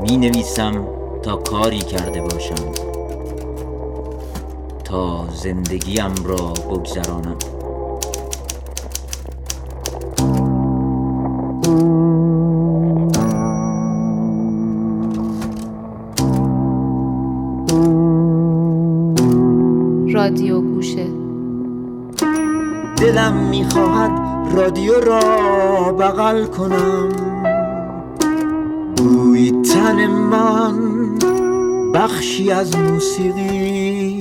می نویسم تا کاری کرده باشم تا زندگیم را بگذرانم. رادیو گوشه دلم می‌خواهد رادیو را بغل کنم. بوی تن من بخشی از موسیقی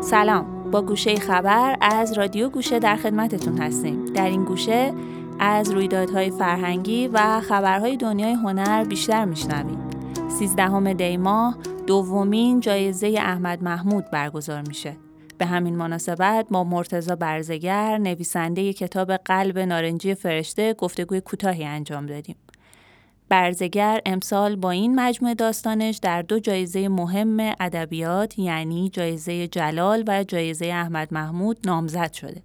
سلام با گوشه خبر از رادیو گوشه در خدمتتون هستیم. در این گوشه از رویدادهای فرهنگی و خبرهای دنیای هنر بیشتر میشنویم. سیزدهم دی ماه دومین جایزه احمد محمود برگزار میشه. به همین مناسبت با مرتزا برزگر نویسنده کتاب قلب نارنجی فرشته گفتگوی کوتاهی انجام دادیم برزگر امسال با این مجموعه داستانش در دو جایزه مهم ادبیات یعنی جایزه جلال و جایزه احمد محمود نامزد شده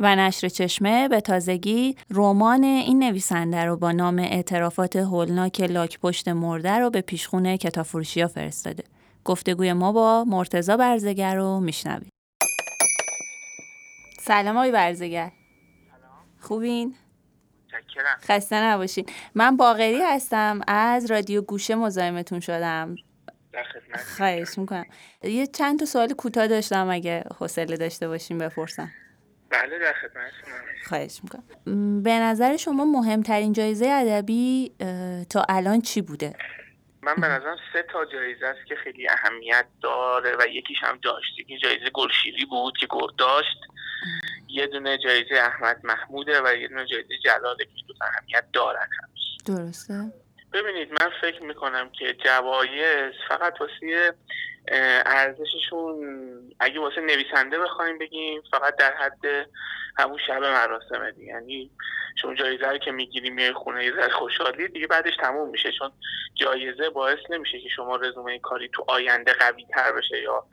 و نشر چشمه به تازگی رمان این نویسنده رو با نام اعترافات هولناک لاک پشت مرده رو به پیشخونه کتاب فروشی فرستاده. گفتگوی ما با مرتزا برزگر رو میشنویم. سلام آقای برزگر. خوبین؟ خسته نباشین. من باقری هستم از رادیو گوشه مزاحمتون شدم. خواهش می‌کنم. یه چند تا سوال کوتاه داشتم اگه حوصله داشته باشین بپرسم. بله در خواهش می‌کنم به نظر شما مهمترین جایزه ادبی تا الان چی بوده من به نظرم سه تا جایزه است که خیلی اهمیت داره و یکیش هم داشت که جایزه گلشیری بود که گرد داشت یه دونه جایزه احمد محموده و یه دونه جایزه جلاله که دو اهمیت دارن هم درسته. ببینید من فکر می‌کنم که جوایز فقط واسه ارزششون اگه واسه نویسنده بخوایم بگیم فقط در حد همون شب مراسمه دیگه. یعنی شما جایزه رو که می‌گیری میای خونه یه خوشحالی دیگه بعدش تموم میشه. چون جایزه باعث نمیشه که شما رزومه کاری تو آینده قوی تر بشه یا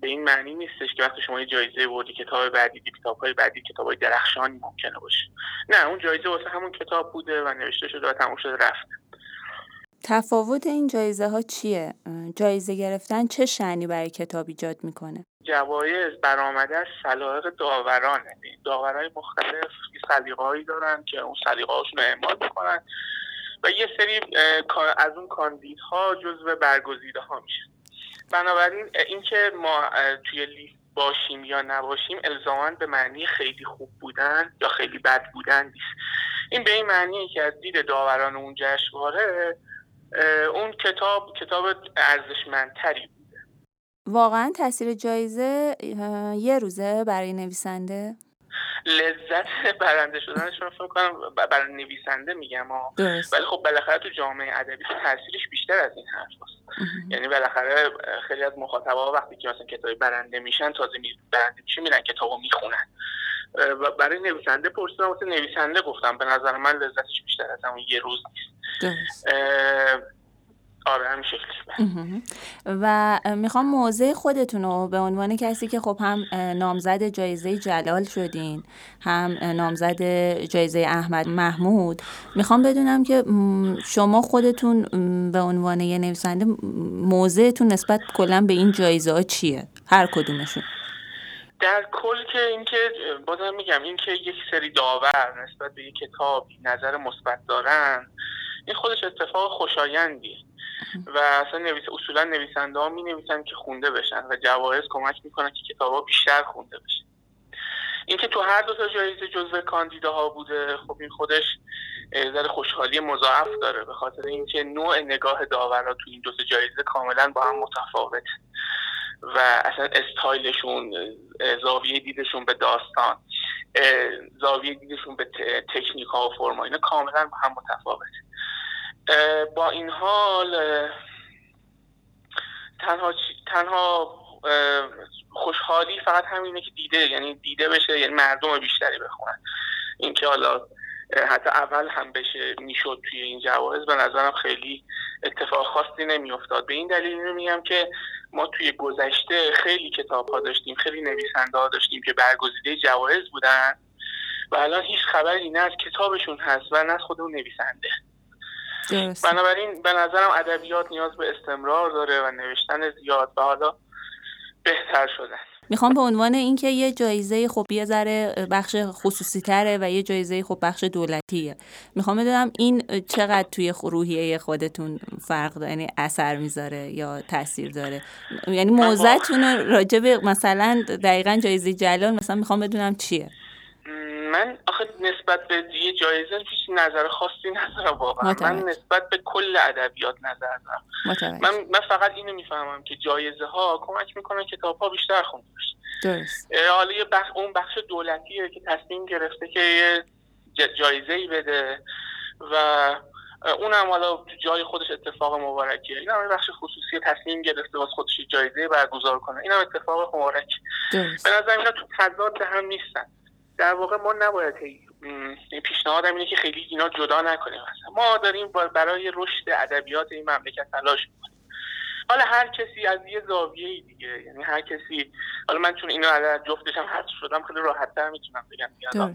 به این معنی نیستش که وقتی شما یه جایزه بردی کتاب بعدی کتاب های بعدی کتاب های درخشانی ممکنه باشه نه اون جایزه واسه همون کتاب بوده و نوشته شده و تموم شده رفت تفاوت این جایزه ها چیه؟ جایزه گرفتن چه شعنی برای کتاب ایجاد می‌کنه؟ جوایز برآمده از سلایق داورانه داورای مختلف سلیقه هایی دارن که اون سلیقه هاشون رو اعمال می‌کنن و یه سری از اون کاندیدها جزو برگزیده ها میشن بنابراین اینکه ما توی لیست باشیم یا نباشیم الزاما به معنی خیلی خوب بودن یا خیلی بد بودن نیست. این به این معنیه که از دید داوران اون جشنواره اون کتاب کتاب ارزشمندتری بوده. واقعا تاثیر جایزه یه روزه برای نویسنده؟ لذت برنده شدنش من فکر کنم برای نویسنده میگم ولی خب بالاخره تو جامعه ادبی تاثیرش بیشتر از این حرف هست. یعنی بالاخره خیلی از مخاطبا وقتی که مثلا کتابی برنده میشن تازه می برنده میشه میرن کتابو می‌خونن. و برای نویسنده پرسیدم واسه نویسنده گفتم به نظر من لذتش بیشتر از همون یه روز نیست. آره همین شکلی و می‌خوام موضع خودتون رو به عنوان کسی که خب هم نامزد جایزه جلال شدین هم نامزد جایزه احمد محمود. می‌خوام بدونم که شما خودتون به عنوان یه نویسنده موضعتون نسبت کلا به این جایزه ها چیه؟ هر کدومشون. در کل که اینکه بازم میگم اینکه یک سری داور نسبت به یک کتاب نظر مثبت دارن این خودش اتفاق خوشایندیه. و اصلا نویس اصولا نویسنده ها می نویسن که خونده بشن و جوایز کمک می‌کنن که کتاب ها بیشتر خونده بشن. اینکه تو هر دو تا جایزه جزو کاندیداها بوده خب این خودش ذره خوشحالی مضاعف داره به خاطر اینکه نوع نگاه داورا تو این دو تا جایزه کاملا با هم متفاوت و اصلا استایلشون زاویه دیدشون به داستان زاویه دیدشون به تکنیک ها و فرما اینا کاملا با هم متفاوت با این حال تنها تنها خوشحالی فقط همینه که دیده یعنی دیده بشه یعنی مردم بیشتری بخونن. اینکه حالا حتی اول هم بشه می‌شد توی این جوایز به نظرم خیلی اتفاق خاصی نمیافتاد. به این دلیل رو میگم که ما توی گذشته خیلی کتاب ها داشتیم خیلی نویسنده ها داشتیم که برگزیده جوایز بودن و الان هیچ خبری نه از کتابشون هست و نه از خود نویسنده. درست. بنابراین به نظرم ادبیات نیاز به استمرار داره و نوشتن زیاد و حالا بهتر شدن. می‌خوام به عنوان اینکه یه جایزه خب یه ذره بخش خصوصی تره و یه جایزه خب بخش دولتیه. می‌خوام بدونم این چقدر توی روحیه خودتون فرق داره؟ یعنی اثر می‌ذاره یا تاثیر داره؟ یعنی موضعتون راجع به مثلا دقیقا جایزه جلال مثلا می‌خوام بدونم چیه؟ من آخه نسبت به یه جایزه هیچ نظر خاصی ندارم واقعا. من نسبت به کل ادبیات نظر دارم. من, من فقط اینو می‌فهمم که جایزه ها کمک می‌کنن کتاب ها بیشتر خونده درست. حالا یه بخش اون بخش دولتیه که تصمیم گرفته که یه جایزه ای بده و اونم حالا جای خودش اتفاق مبارکیه. این هم بخش خصوصی تصمیم گرفته واسه خودش جایزه برگزار کنه. این هم اتفاق مبارک. به نظر اینا تو تضاد هم نیستن. در واقع ما نباید پیشنهادم اینه که خیلی اینا جدا نکنیم. ما داریم برای رشد ادبیات این مملکت تلاش می‌کنیم. حالا هر کسی از یه زاویه دیگه یعنی هر کسی حالا من چون اینو از جفتش هم حذف شدم خیلی راحت تر می‌تونم بگم.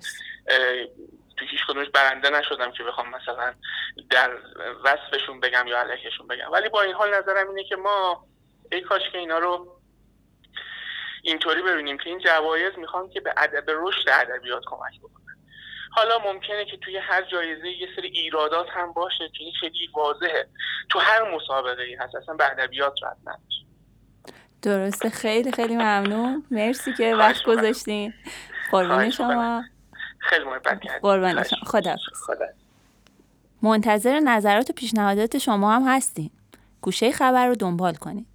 تو هیچ کدومش برنده نشدم که بخوام مثلا در وصفشون بگم یا علیهشون بگم. ولی با این حال نظرم اینه که ما ای کاش که اینا رو اینطوری ببینیم که این جوایز می‌خوان که به ادب رشد ادبیات کمک بکنه حالا ممکنه که توی هر جایزه یه سری ایرادات هم باشه که این خیلی واضحه. تو هر مسابقه ای هست اصلا به ادبیات رد نمیشه درسته. خیلی خیلی ممنون. مرسی که وقت گذاشتین. قربان شما. خیلی محبت قربان شما خدا منتظر نظرات و پیشنهادات شما هم هستین. گوشه خبر رو دنبال کنید